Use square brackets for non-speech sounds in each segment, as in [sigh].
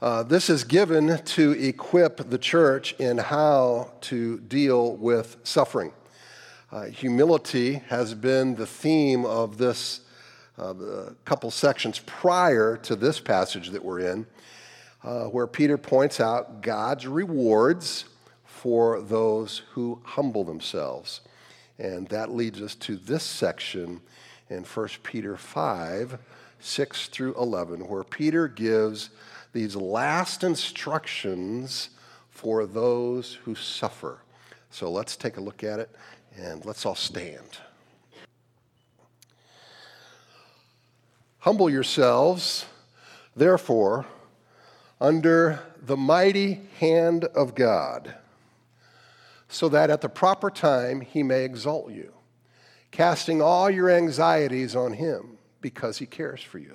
Uh, this is given to equip the church in how to deal with suffering. Uh, humility has been the theme of this uh, couple sections prior to this passage that we're in, uh, where Peter points out God's rewards for those who humble themselves. And that leads us to this section in 1 Peter 5 6 through 11, where Peter gives these last instructions for those who suffer. So let's take a look at it and let's all stand. Humble yourselves, therefore, under the mighty hand of God, so that at the proper time he may exalt you, casting all your anxieties on him because he cares for you.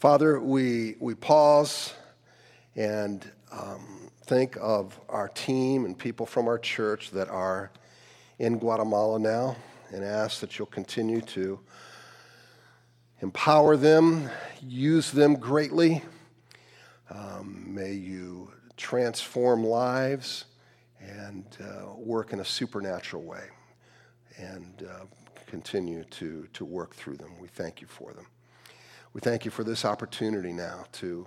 Father, we, we pause and um, think of our team and people from our church that are in Guatemala now and ask that you'll continue to empower them, use them greatly. Um, may you transform lives and uh, work in a supernatural way and uh, continue to, to work through them. We thank you for them. We thank you for this opportunity now to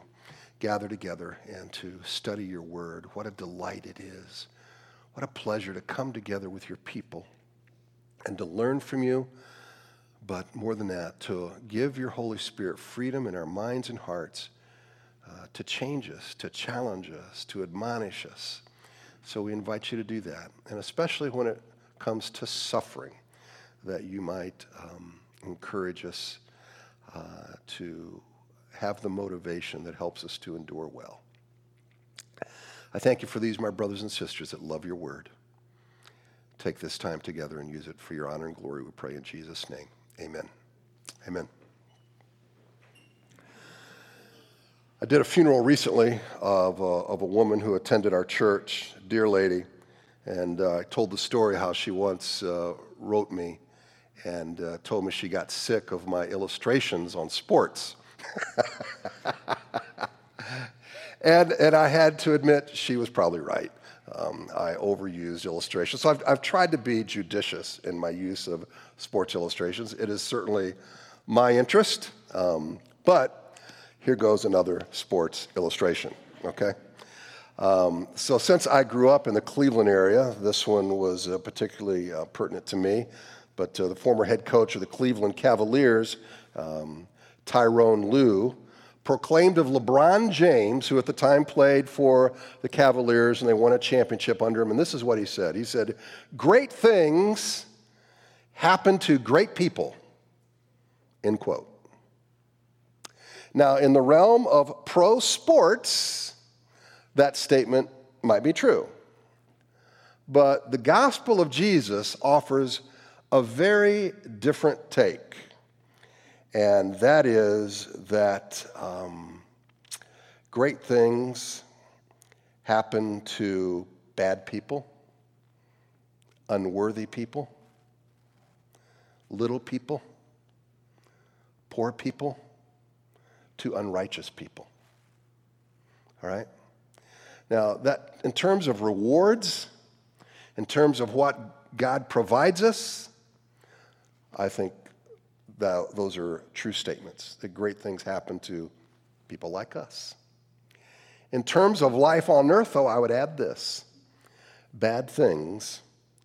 gather together and to study your word. What a delight it is. What a pleasure to come together with your people and to learn from you, but more than that, to give your Holy Spirit freedom in our minds and hearts uh, to change us, to challenge us, to admonish us. So we invite you to do that, and especially when it comes to suffering, that you might um, encourage us uh, to have the motivation that helps us to endure well. I thank you for these, my brothers and sisters that love your word take this time together and use it for your honor and glory. We pray in Jesus' name. Amen. Amen. I did a funeral recently of a, of a woman who attended our church, dear lady, and uh, I told the story how she once uh, wrote me and uh, told me she got sick of my illustrations on sports. [laughs] and, and I had to admit she was probably right um, I overused illustrations. So I've, I've tried to be judicious in my use of sports illustrations. It is certainly my interest, um, but here goes another sports illustration, okay? Um, so since I grew up in the Cleveland area, this one was uh, particularly uh, pertinent to me. But uh, the former head coach of the Cleveland Cavaliers, um, Tyronn Lue, proclaimed of LeBron James, who at the time played for the Cavaliers and they won a championship under him. And this is what he said He said, Great things happen to great people, end quote. Now, in the realm of pro sports, that statement might be true. But the gospel of Jesus offers a very different take and that is that um, great things happen to bad people, unworthy people, little people, poor people, to unrighteous people. All right? Now, that in terms of rewards, in terms of what God provides us, I think that those are true statements, that great things happen to people like us. In terms of life on earth, though, I would add this bad things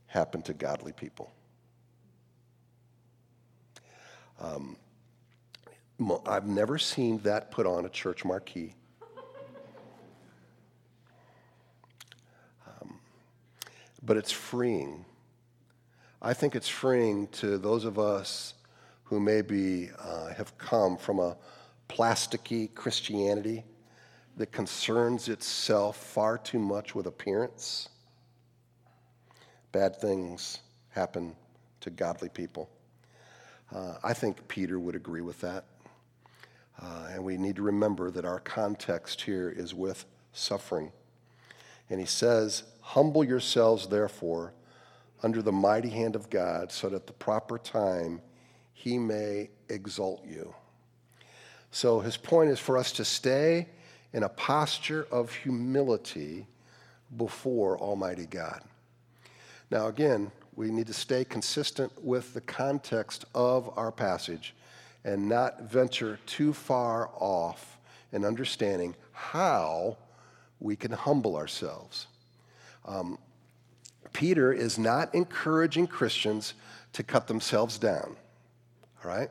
happen to godly people. Um, I've never seen that put on a church marquee. Um, but it's freeing. I think it's freeing to those of us who maybe uh, have come from a plasticky Christianity that concerns itself far too much with appearance, bad things happen to godly people. Uh, I think Peter would agree with that. Uh, and we need to remember that our context here is with suffering. And he says, Humble yourselves, therefore, under the mighty hand of God, so that at the proper time he may exalt you. So his point is for us to stay in a posture of humility before Almighty God. Now, again, we need to stay consistent with the context of our passage and not venture too far off in understanding how we can humble ourselves. Um, Peter is not encouraging Christians to cut themselves down, all right?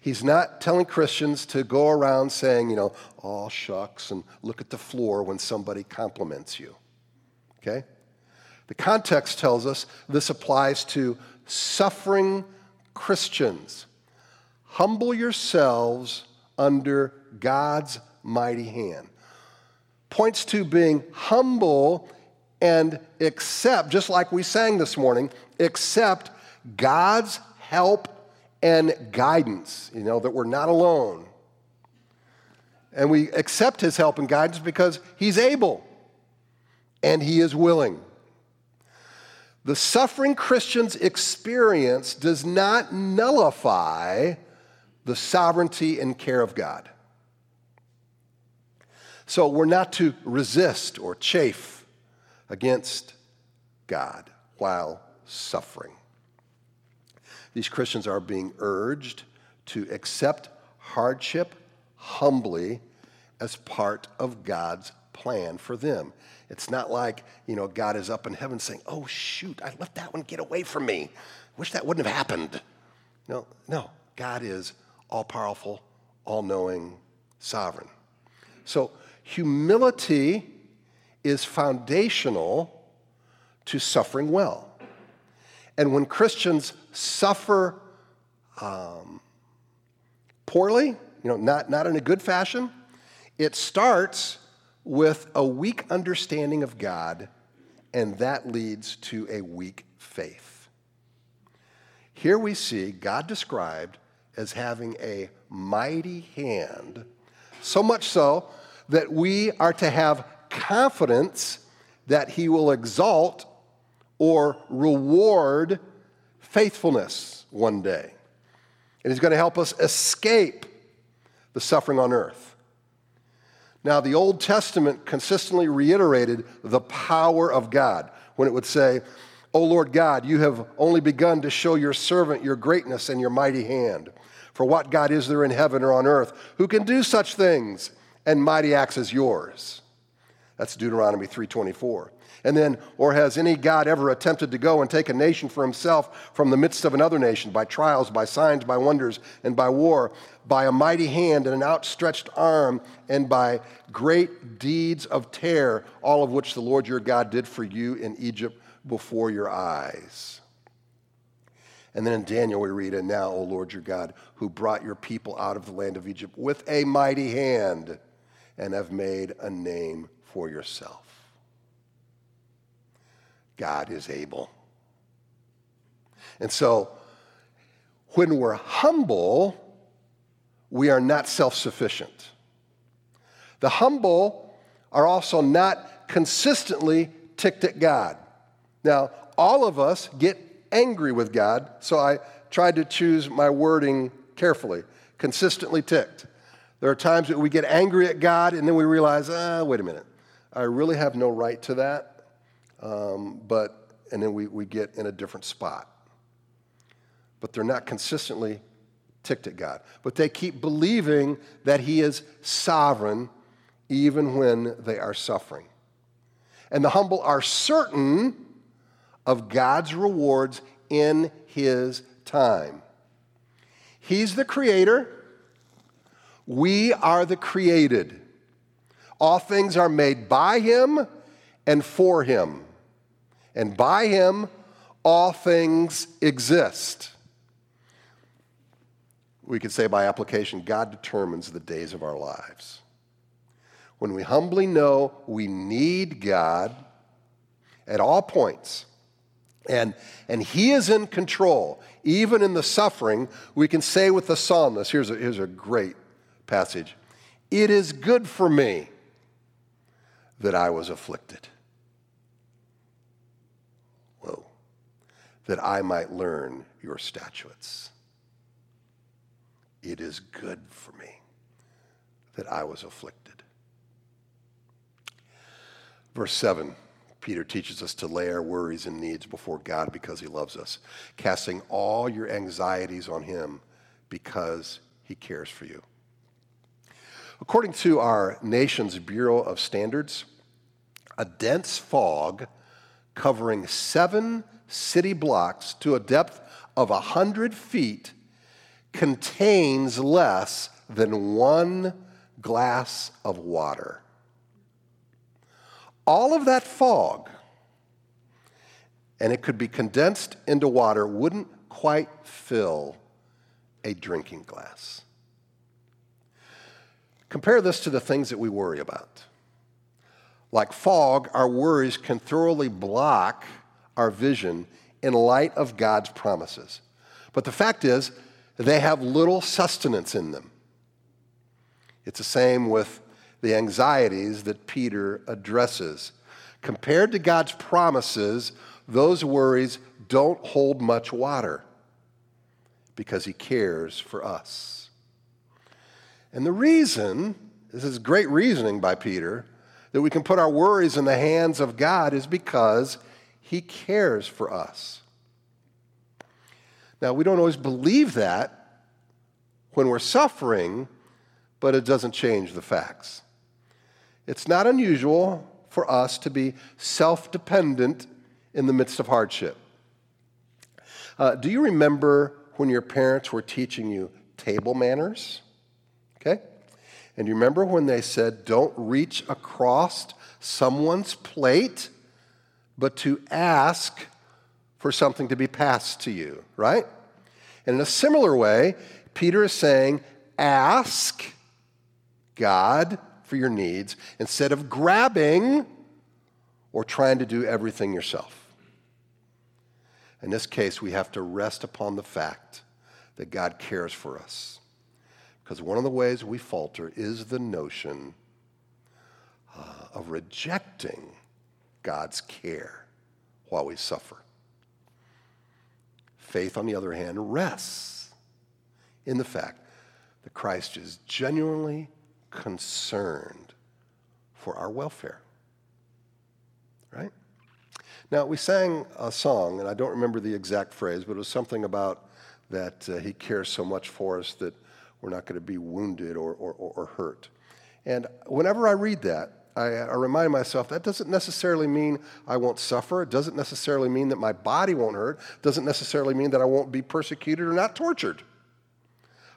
He's not telling Christians to go around saying, you know, oh, shucks, and look at the floor when somebody compliments you. Okay? The context tells us this applies to suffering Christians. Humble yourselves under God's mighty hand. Points to being humble and accept, just like we sang this morning, accept God's help and guidance, you know, that we're not alone. And we accept his help and guidance because he's able and he is willing. The suffering Christian's experience does not nullify the sovereignty and care of God. So we're not to resist or chafe against God while suffering. These Christians are being urged to accept hardship humbly as part of God's plan for them. It's not like, you know, God is up in heaven saying, oh, shoot, I let that one get away from me. Wish that wouldn't have happened. No, no. God is all powerful, all knowing, sovereign. So, humility is foundational to suffering well. And when Christians suffer um, poorly, you know, not, not in a good fashion, it starts with a weak understanding of God, and that leads to a weak faith. Here we see God described as having a mighty hand, so much so that we are to have confidence that He will exalt or reward faithfulness one day. And He's going to help us escape the suffering on earth. Now, the Old Testament consistently reiterated the power of God when it would say, O Lord God, you have only begun to show your servant your greatness and your mighty hand. For what God is there in heaven or on earth who can do such things and mighty acts as yours? That's Deuteronomy 324. And then, or has any God ever attempted to go and take a nation for himself from the midst of another nation by trials, by signs, by wonders, and by war, by a mighty hand and an outstretched arm, and by great deeds of terror, all of which the Lord your God did for you in Egypt before your eyes? And then in Daniel, we read, And now, O Lord your God, who brought your people out of the land of Egypt with a mighty hand and have made a name for yourself. God is able. And so, when we're humble, we are not self sufficient. The humble are also not consistently ticked at God. Now, all of us get angry with God, so I tried to choose my wording carefully. Consistently ticked. There are times that we get angry at God and then we realize, ah, wait a minute, I really have no right to that um, but and then we, we get in a different spot. But they're not consistently ticked at God. But they keep believing that He is sovereign even when they are suffering. And the humble are certain of God's rewards in His time. He's the creator, we are the created. All things are made by Him and for Him and by him all things exist. we could say by application, God determines the days of our lives. When we humbly know we need God at all points, and, and He is in control, even in the suffering, we can say with the psalmist here's a, here's a great passage It is good for me that I was afflicted. Whoa. That I might learn your statutes. It is good for me that I was afflicted. Verse 7. Peter teaches us to lay our worries and needs before God because he loves us, casting all your anxieties on him because he cares for you. According to our nation's Bureau of Standards, a dense fog covering seven city blocks to a depth of 100 feet contains less than one glass of water all of that fog, and it could be condensed into water, wouldn't quite fill a drinking glass. Compare this to the things that we worry about. Like fog, our worries can thoroughly block our vision in light of God's promises. But the fact is, they have little sustenance in them. It's the same with the anxieties that Peter addresses. Compared to God's promises, those worries don't hold much water because he cares for us. And the reason, this is great reasoning by Peter, that we can put our worries in the hands of God is because he cares for us. Now, we don't always believe that when we're suffering, but it doesn't change the facts. It's not unusual for us to be self dependent in the midst of hardship. Uh, do you remember when your parents were teaching you table manners? Okay? And you remember when they said, don't reach across someone's plate, but to ask for something to be passed to you, right? And in a similar way, Peter is saying, ask God for your needs instead of grabbing or trying to do everything yourself. In this case, we have to rest upon the fact that God cares for us. Because one of the ways we falter is the notion uh, of rejecting God's care while we suffer. Faith, on the other hand, rests in the fact that Christ is genuinely concerned for our welfare. Right? Now, we sang a song, and I don't remember the exact phrase, but it was something about that uh, He cares so much for us that we're not going to be wounded or, or, or hurt. And whenever I read that, I, I, remind myself that doesn't necessarily mean I won't suffer. It doesn't necessarily mean that my body won't hurt. It doesn't necessarily mean that I won't be persecuted or not tortured.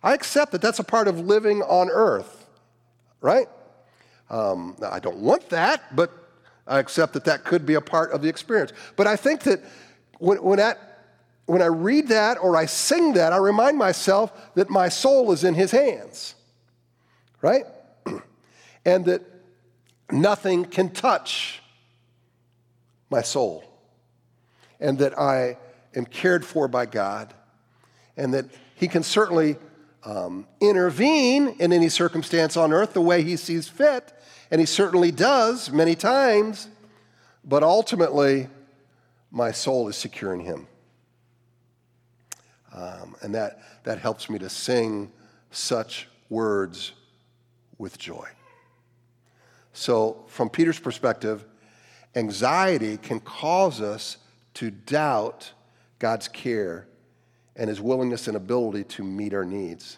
I accept that that's a part of living on earth right? Um, I don't want that, but I accept that that could be a part of the experience. But I think that when, when, that, when I read that or I sing that, I remind myself that my soul is in his hands, right? [clears throat] and that nothing can touch my soul, and that I am cared for by God, and that he can certainly um, intervene in any circumstance on earth the way he sees fit, and he certainly does many times, but ultimately, my soul is secure in him. Um, and that, that helps me to sing such words with joy. So, from Peter's perspective, anxiety can cause us to doubt God's care and his willingness and ability to meet our needs.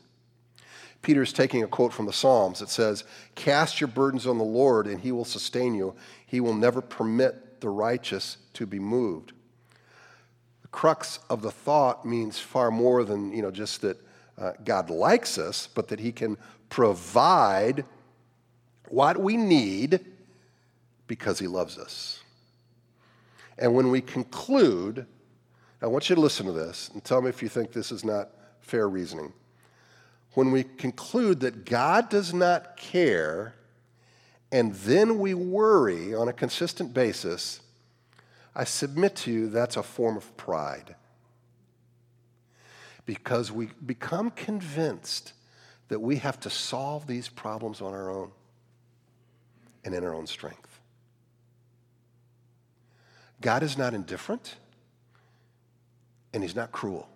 Peter's taking a quote from the Psalms. It says, Cast your burdens on the Lord, and he will sustain you. He will never permit the righteous to be moved. Crux of the thought means far more than you know, just that uh, God likes us, but that he can provide what we need because he loves us. And when we conclude I want you to listen to this and tell me if you think this is not fair reasoning. when we conclude that God does not care and then we worry on a consistent basis, I submit to you that's a form of pride. Because we become convinced that we have to solve these problems on our own and in our own strength. God is not indifferent and He's not cruel.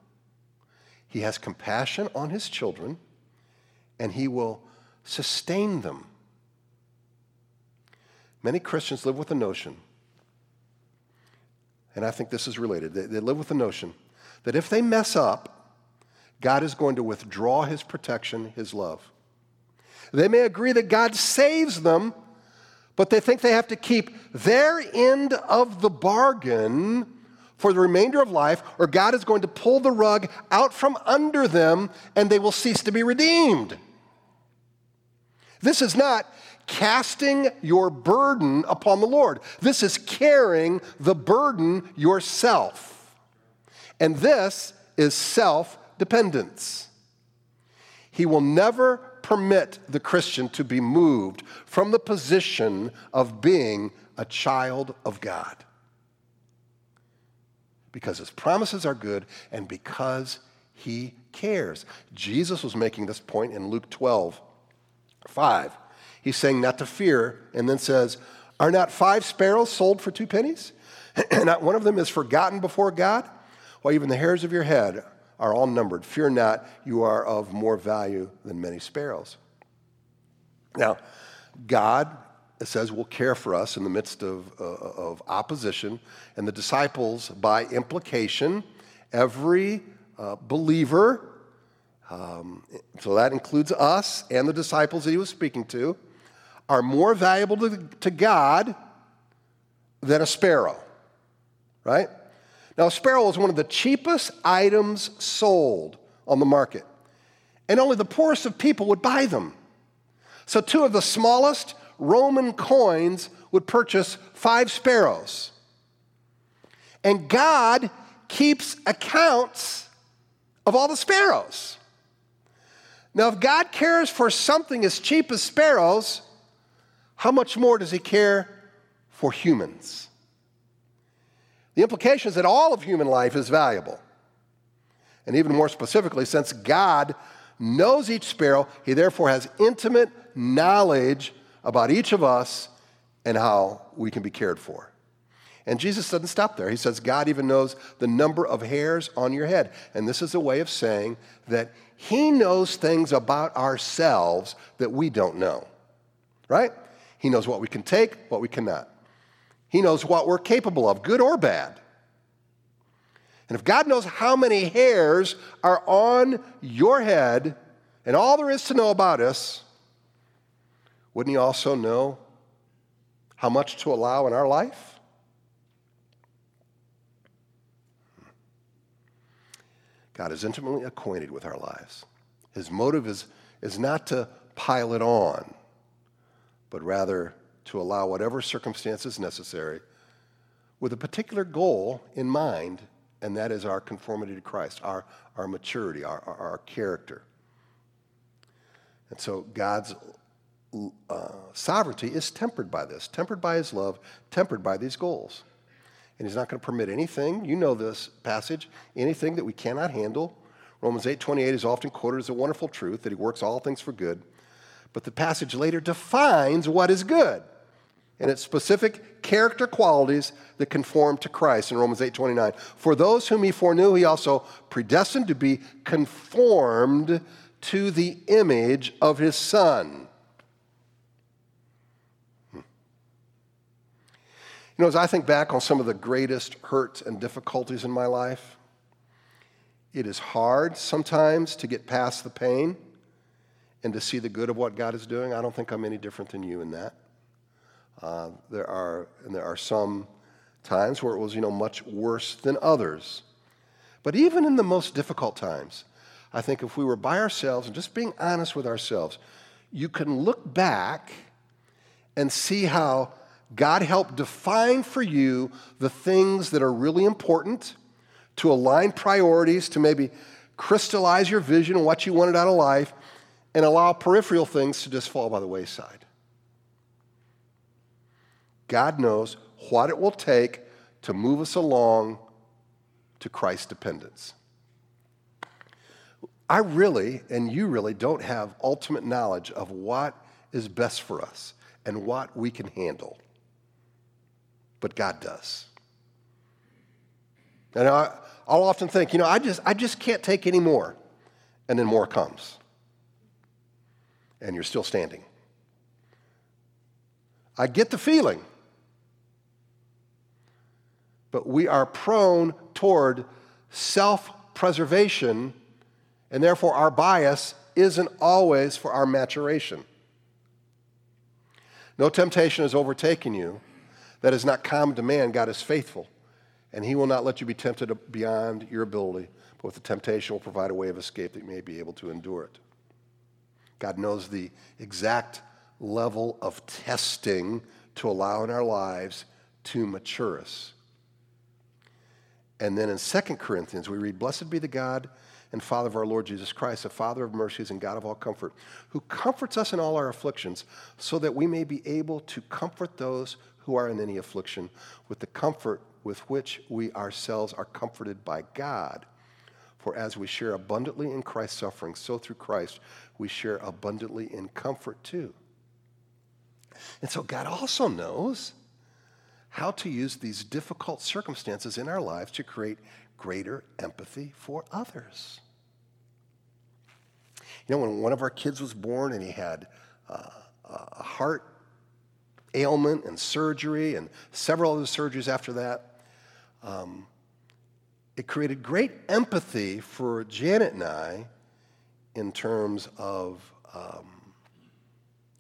He has compassion on His children and He will sustain them. Many Christians live with the notion, and I think this is related, they, they live with the notion that if they mess up, God is going to withdraw His protection, His love. They may agree that God saves them, but they think they have to keep their end of the bargain for the remainder of life, or God is going to pull the rug out from under them and they will cease to be redeemed. This is not casting your burden upon the Lord. This is carrying the burden yourself. And this is self dependence. He will never permit the Christian to be moved from the position of being a child of God. Because his promises are good and because he cares. Jesus was making this point in Luke 12, 5. He's saying not to fear, and then says, Are not five sparrows sold for two pennies? [clears throat] and not one of them is forgotten before God? Why, even the hairs of your head are all numbered. Fear not, you are of more value than many sparrows. Now, God, it says, will care for us in the midst of, uh, of opposition. And the disciples, by implication, every uh, believer, um, so that includes us and the disciples that he was speaking to, are more valuable to, to God than a sparrow, right? Now, a sparrow is one of the cheapest items sold on the market, and only the poorest of people would buy them. So, two of the smallest Roman coins would purchase five sparrows. And God keeps accounts of all the sparrows. Now, if God cares for something as cheap as sparrows, how much more does he care for humans? The implication is that all of human life is valuable. And even more specifically, since God knows each sparrow, he therefore has intimate knowledge about each of us and how we can be cared for. And Jesus doesn't stop there. He says, God even knows the number of hairs on your head. And this is a way of saying that He knows things about ourselves that we don't know, right? He knows what we can take, what we cannot. He knows what we're capable of, good or bad. And if God knows how many hairs are on your head and all there is to know about us, wouldn't He also know how much to allow in our life? God is intimately acquainted with our lives. His motive is, is not to pile it on, but rather to allow whatever circumstances necessary with a particular goal in mind, and that is our conformity to Christ, our, our maturity, our, our, our character. And so God's uh, sovereignty is tempered by this, tempered by his love, tempered by these goals. And he's not going to permit anything, you know this passage, anything that we cannot handle. Romans 8:28 is often quoted as a wonderful truth that he works all things for good but the passage later defines what is good and its specific character qualities that conform to Christ in Romans 8:29. For those whom he foreknew, he also predestined to be conformed to the image of his son. Hmm. You know, as I think back on some of the greatest hurts and difficulties in my life, it is hard sometimes to get past the pain and to see the good of what God is doing. I don't think I'm any different than you in that. Uh, there are and there are some times where it was you know much worse than others. But even in the most difficult times, I think if we were by ourselves and just being honest with ourselves, you can look back and see how God helped define for you the things that are really important, to align priorities, to maybe crystallize your vision and what you wanted out of life and allow peripheral things to just fall by the wayside. God knows what it will take to move us along to Christ dependence. I really, and you really, don't have ultimate knowledge of what is best for us and what we can handle. But God does. And I, will often think, you know, I just, I just can't take any more. And then more comes. And you're still standing. I get the feeling. But we are prone toward self preservation, and therefore our bias isn't always for our maturation. No temptation has overtaken you that is not common to man. God is faithful, and He will not let you be tempted beyond your ability, but with the temptation will provide a way of escape that you may be able to endure it. God knows the exact level of testing to allow in our lives to mature us. And then in 2 Corinthians, we read, Blessed be the God and Father of our Lord Jesus Christ, the Father of mercies and God of all comfort, who comforts us in all our afflictions, so that we may be able to comfort those who are in any affliction with the comfort with which we ourselves are comforted by God. For as we share abundantly in Christ's suffering, so through Christ we share abundantly in comfort too. And so God also knows how to use these difficult circumstances in our lives to create greater empathy for others. You know, when one of our kids was born and he had uh, a heart ailment and surgery and several other surgeries after that, um, it created great empathy for Janet and I in terms of um,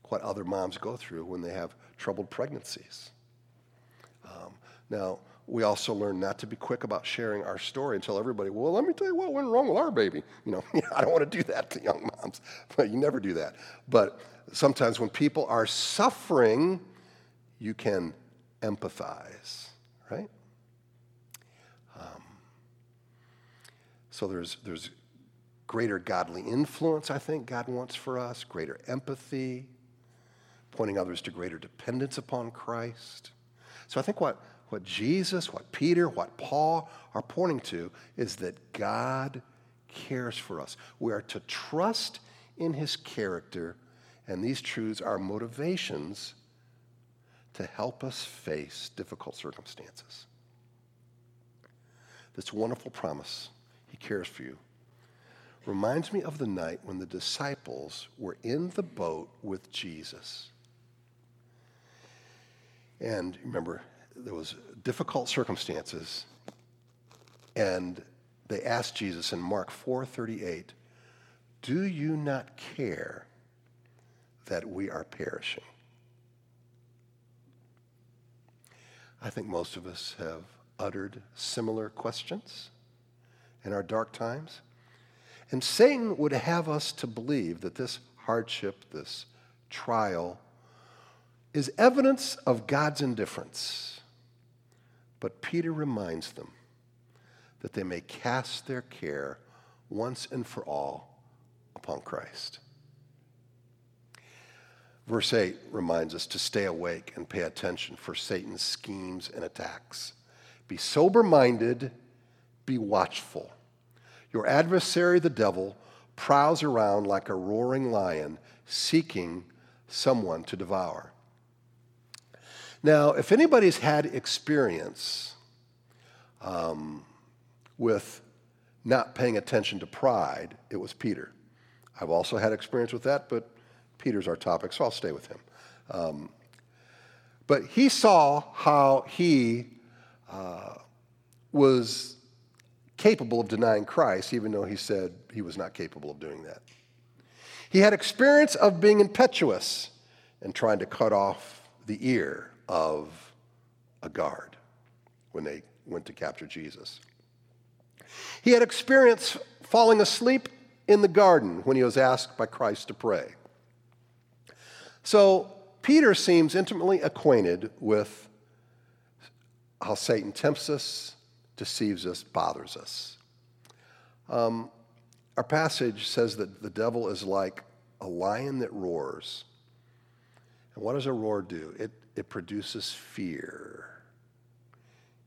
what other moms go through when they have troubled pregnancies. Um, now, we also learned not to be quick about sharing our story and tell everybody, well, let me tell you what went wrong with our baby. You know, [laughs] I don't want to do that to young moms, [laughs] but you never do that. But sometimes when people are suffering, you can empathize, right? Um, so there's, there's greater godly influence, I think God wants for us, greater empathy, pointing others to greater dependence upon Christ. So I think what what Jesus, what Peter, what Paul are pointing to is that God cares for us. We are to trust in his character, and these truths are motivations to help us face difficult circumstances. This wonderful promise, cares for you, reminds me of the night when the disciples were in the boat with Jesus. And remember, there was difficult circumstances, and they asked Jesus in Mark 4:38, "Do you not care that we are perishing?" I think most of us have uttered similar questions in our dark times. And Satan would have us to believe that this hardship, this trial, is evidence of God's indifference. But Peter reminds them that they may cast their care once and for all upon Christ. Verse 8 reminds us to stay awake and pay attention for Satan's schemes and attacks. Be sober minded, be watchful. Your adversary, the devil, prowls around like a roaring lion, seeking someone to devour. Now, if anybody's had experience um, with not paying attention to pride, it was Peter. I've also had experience with that, but Peter's our topic, so I'll stay with him. Um, but he saw how he uh, was capable of denying Christ, even though he said he was not capable of doing that. He had experience of being impetuous and trying to cut off the ear of a guard when they went to capture Jesus. He had experience falling asleep in the garden when he was asked by Christ to pray. So Peter seems intimately acquainted with how Satan tempts us, deceives us, bothers us. Um, Our passage says that the devil is like a lion that roars. And what does a roar do? It, it produces fear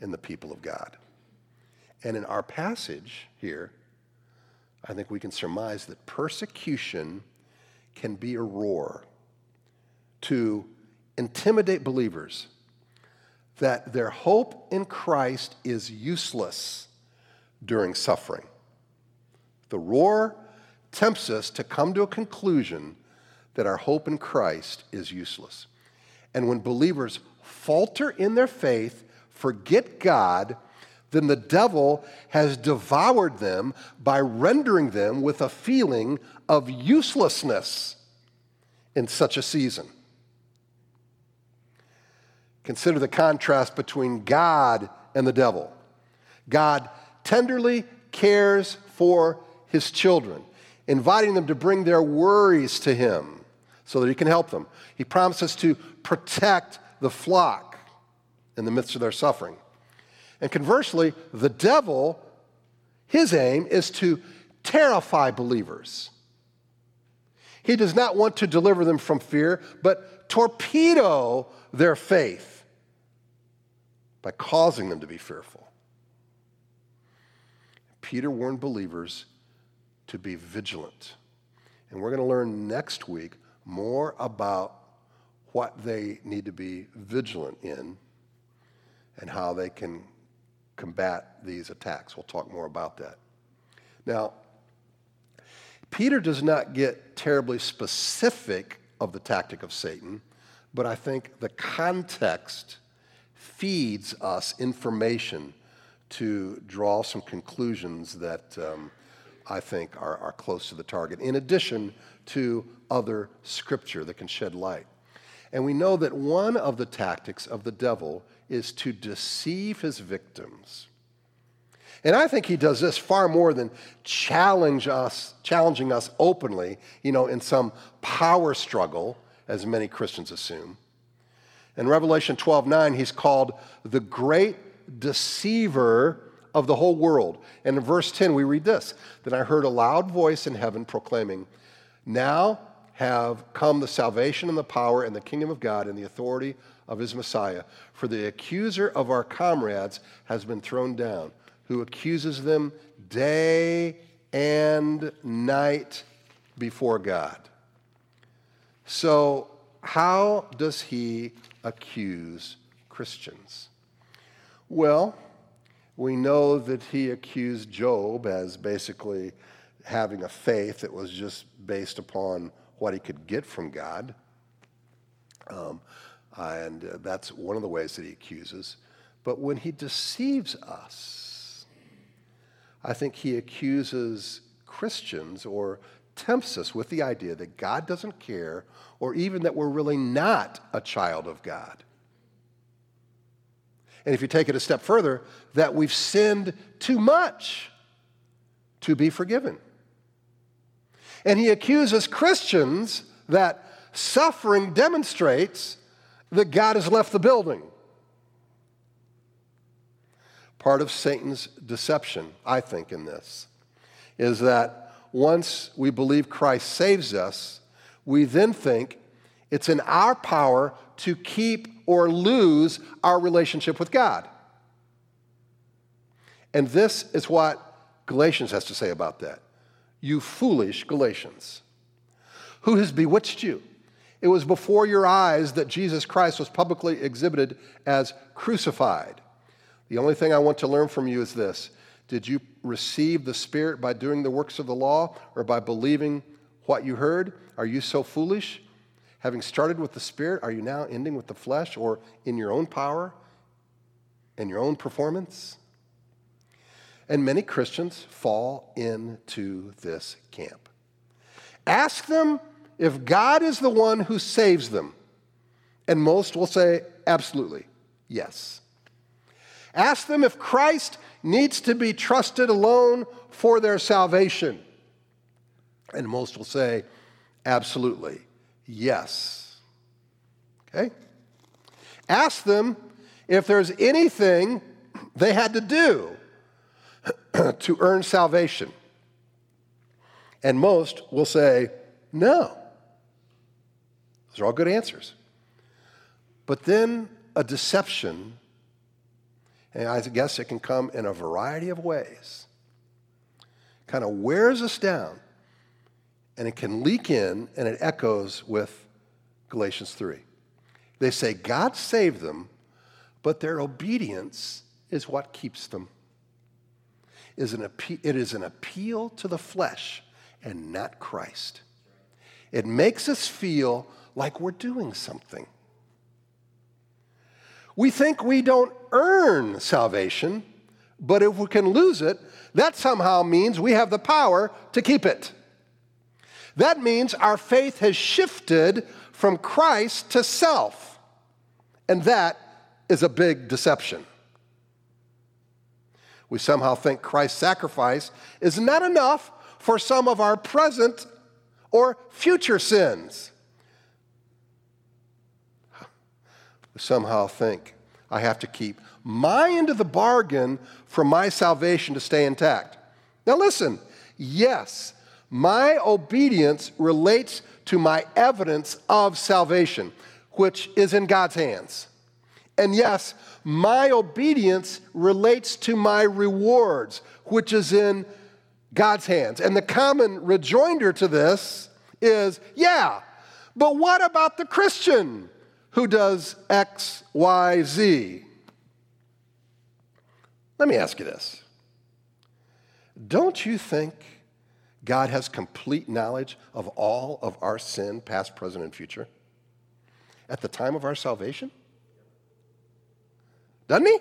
in the people of God. And in our passage here, I think we can surmise that persecution can be a roar to intimidate believers that their hope in Christ is useless during suffering. The roar tempts us to come to a conclusion that our hope in Christ is useless. And when believers falter in their faith, forget God, then the devil has devoured them by rendering them with a feeling of uselessness in such a season. Consider the contrast between God and the devil. God tenderly cares for his children, inviting them to bring their worries to him so that he can help them. He promises to protect the flock in the midst of their suffering. And conversely, the devil, his aim is to terrify believers. He does not want to deliver them from fear, but torpedo their faith by causing them to be fearful. Peter warned believers to be vigilant. And we're going to learn next week more about what they need to be vigilant in and how they can combat these attacks. We'll talk more about that. Now, Peter does not get terribly specific of the tactic of Satan, but I think the context feeds us information to draw some conclusions that um, I think are, are close to the target, in addition to other scripture that can shed light. And we know that one of the tactics of the devil is to deceive his victims. And I think he does this far more than challenge us, challenging us openly, you know, in some power struggle, as many Christians assume. In Revelation 12 9, he's called the great deceiver of the whole world. And in verse 10, we read this Then I heard a loud voice in heaven proclaiming, Now have come the salvation and the power and the kingdom of God and the authority of his Messiah. For the accuser of our comrades has been thrown down, who accuses them day and night before God. So, how does he accuse Christians? Well, we know that he accused Job as basically having a faith that was just based upon what he could get from God. Um, and uh, that's one of the ways that he accuses. But when he deceives us, I think he accuses Christians or tempts us with the idea that God doesn't care or even that we're really not a child of God. And if you take it a step further, that we've sinned too much to be forgiven. And he accuses Christians that suffering demonstrates that God has left the building. Part of Satan's deception, I think, in this is that once we believe Christ saves us, we then think it's in our power to keep or lose our relationship with God. And this is what Galatians has to say about that. You foolish Galatians, who has bewitched you? It was before your eyes that Jesus Christ was publicly exhibited as crucified. The only thing I want to learn from you is this Did you receive the Spirit by doing the works of the law or by believing what you heard? Are you so foolish? Having started with the Spirit, are you now ending with the flesh or in your own power and your own performance? And many Christians fall into this camp. Ask them if God is the one who saves them. And most will say, absolutely, yes. Ask them if Christ needs to be trusted alone for their salvation. And most will say, absolutely, Yes. Okay? Ask them if there's anything they had to do [clears throat] to earn salvation. And most will say, no. Those are all good answers. But then a deception, and I guess it can come in a variety of ways, kind of wears us down, and it can leak in and it echoes with Galatians 3. They say God saved them, but their obedience is what keeps them. It is an appeal to the flesh and not Christ. It makes us feel like we're doing something. We think we don't earn salvation, but if we can lose it, that somehow means we have the power to keep it. That means our faith has shifted from Christ to self. And that is a big deception. We somehow think Christ's sacrifice is not enough for some of our present or future sins. We somehow think I have to keep my end of the bargain for my salvation to stay intact. Now, listen, yes, my obedience relates to my evidence of salvation, which is in God's hands. And yes, my obedience relates to my rewards, which is in God's hands. And the common rejoinder to this is yeah, but what about the Christian who does X, Y, Z? Let me ask you this Don't you think God has complete knowledge of all of our sin, past, present, and future, at the time of our salvation? Doesn't he?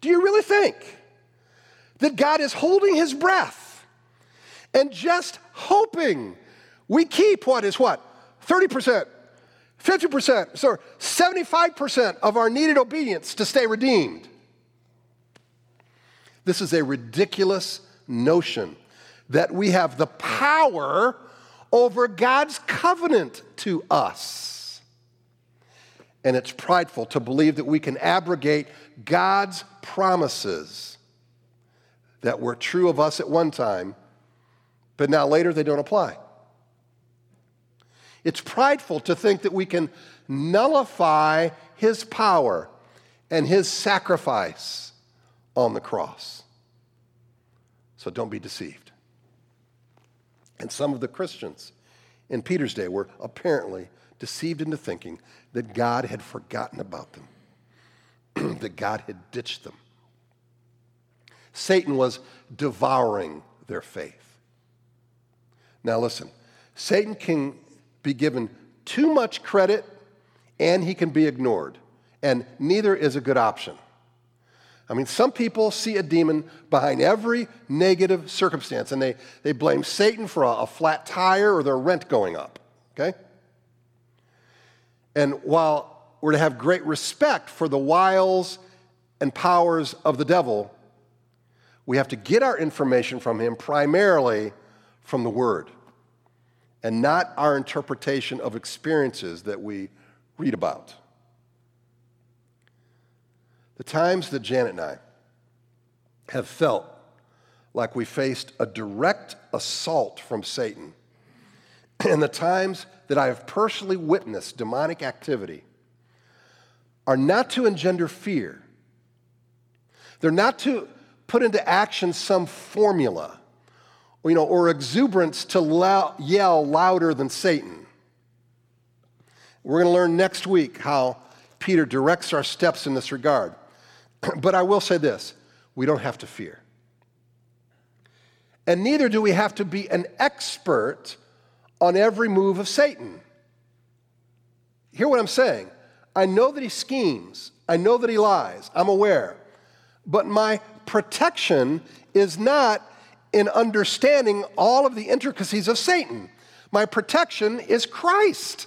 Do you really think that God is holding his breath and just hoping we keep what is what? 30%, 50%, so 75% of our needed obedience to stay redeemed. This is a ridiculous notion that we have the power over God's covenant to us. And it's prideful to believe that we can abrogate God's promises that were true of us at one time, but now later they don't apply. It's prideful to think that we can nullify his power and his sacrifice on the cross. So don't be deceived. And some of the Christians in Peter's day were apparently deceived into thinking that God had forgotten about them, [clears throat] that God had ditched them. Satan was devouring their faith. Now, listen, Satan can be given too much credit and he can be ignored, and neither is a good option. I mean, some people see a demon behind every negative circumstance and they, they blame Satan for a, a flat tire or their rent going up, okay? And while we're to have great respect for the wiles and powers of the devil, we have to get our information from him primarily from the Word and not our interpretation of experiences that we read about. The times that Janet and I have felt like we faced a direct assault from Satan, [clears throat] and the times that I have personally witnessed demonic activity, are not to engender fear. They're not to put into action some formula or, you know, or exuberance to yell louder than Satan. We're going to learn next week how Peter directs our steps in this regard. [clears throat] but I will say this we don't have to fear. And neither do we have to be an expert on every move of Satan. Hear what I'm saying. I know that he schemes, I know that he lies, I'm aware. But my protection is not in understanding all of the intricacies of Satan. My protection is Christ.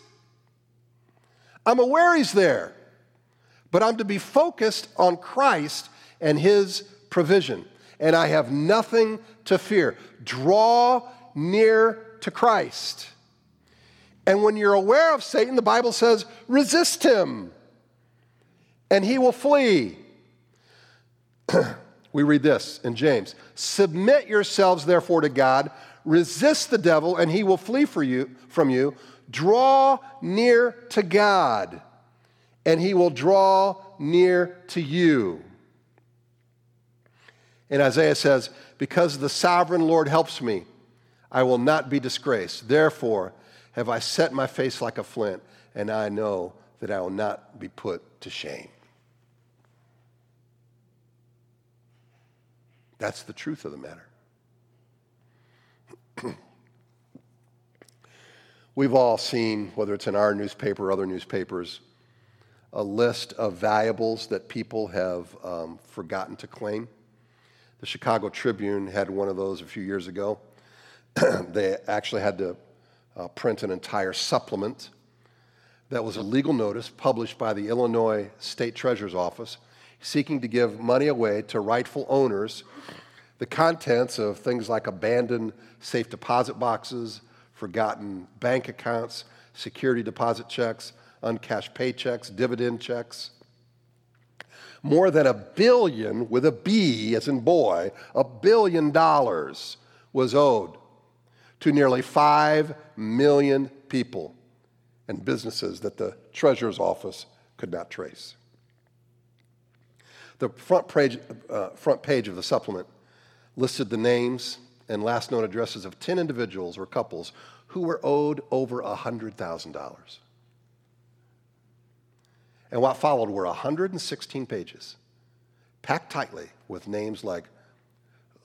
I'm aware he's there but I'm to be focused on Christ and his provision. And I have nothing to fear. Draw near to Christ. And when you're aware of Satan, the Bible says, resist him, and he will flee. [clears throat] we read this in James Submit yourselves, therefore, to God, resist the devil and he will flee for you, from you. Draw near to God and he will draw near to you. And Isaiah says, Because the sovereign Lord helps me, I will not be disgraced. Therefore, have I set my face like a flint, and I know that I will not be put to shame. That's the truth of the matter. [clears throat] We've all seen, whether it's in our newspaper or other newspapers, a list of valuables that people have um, forgotten to claim. The Chicago Tribune had one of those a few years ago. [clears throat] they actually had to uh, print an entire supplement that was a legal notice published by the Illinois State Treasurer's Office seeking to give money away to rightful owners. The contents of things like abandoned safe deposit boxes, forgotten bank accounts, security deposit checks, uncashed paychecks, dividend checks. More than a billion, with a B as in boy, a billion dollars was owed to nearly 5 million people and businesses that the treasurer's office could not trace. The front page, uh, front page of the supplement listed the names and last known addresses of 10 individuals or couples who were owed over $100,000. And what followed were 116 pages, packed tightly with names like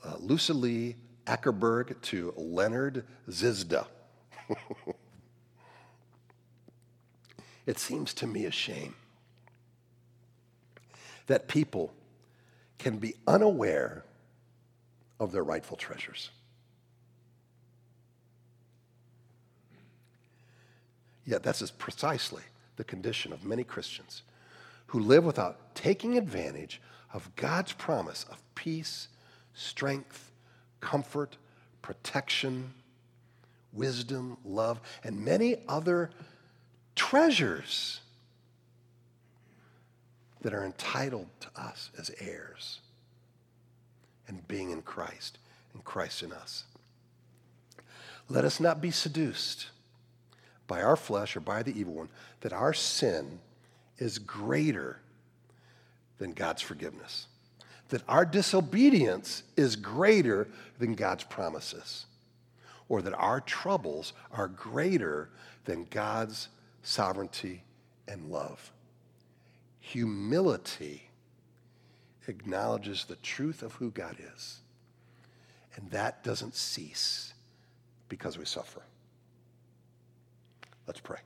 uh, Lucy Lee Ackerberg to Leonard Zizda. [laughs] it seems to me a shame that people can be unaware of their rightful treasures. Yet, that's precisely the condition of many Christians who live without taking advantage of God's promise of peace, strength, comfort, protection, wisdom, love, and many other treasures that are entitled to us as heirs and being in Christ and Christ in us. Let us not be seduced by our flesh or by the evil one that our sin is greater than God's forgiveness, that our disobedience is greater than God's promises, or that our troubles are greater than God's sovereignty and love. Humility acknowledges the truth of who God is, and that doesn't cease because we suffer. Let's pray.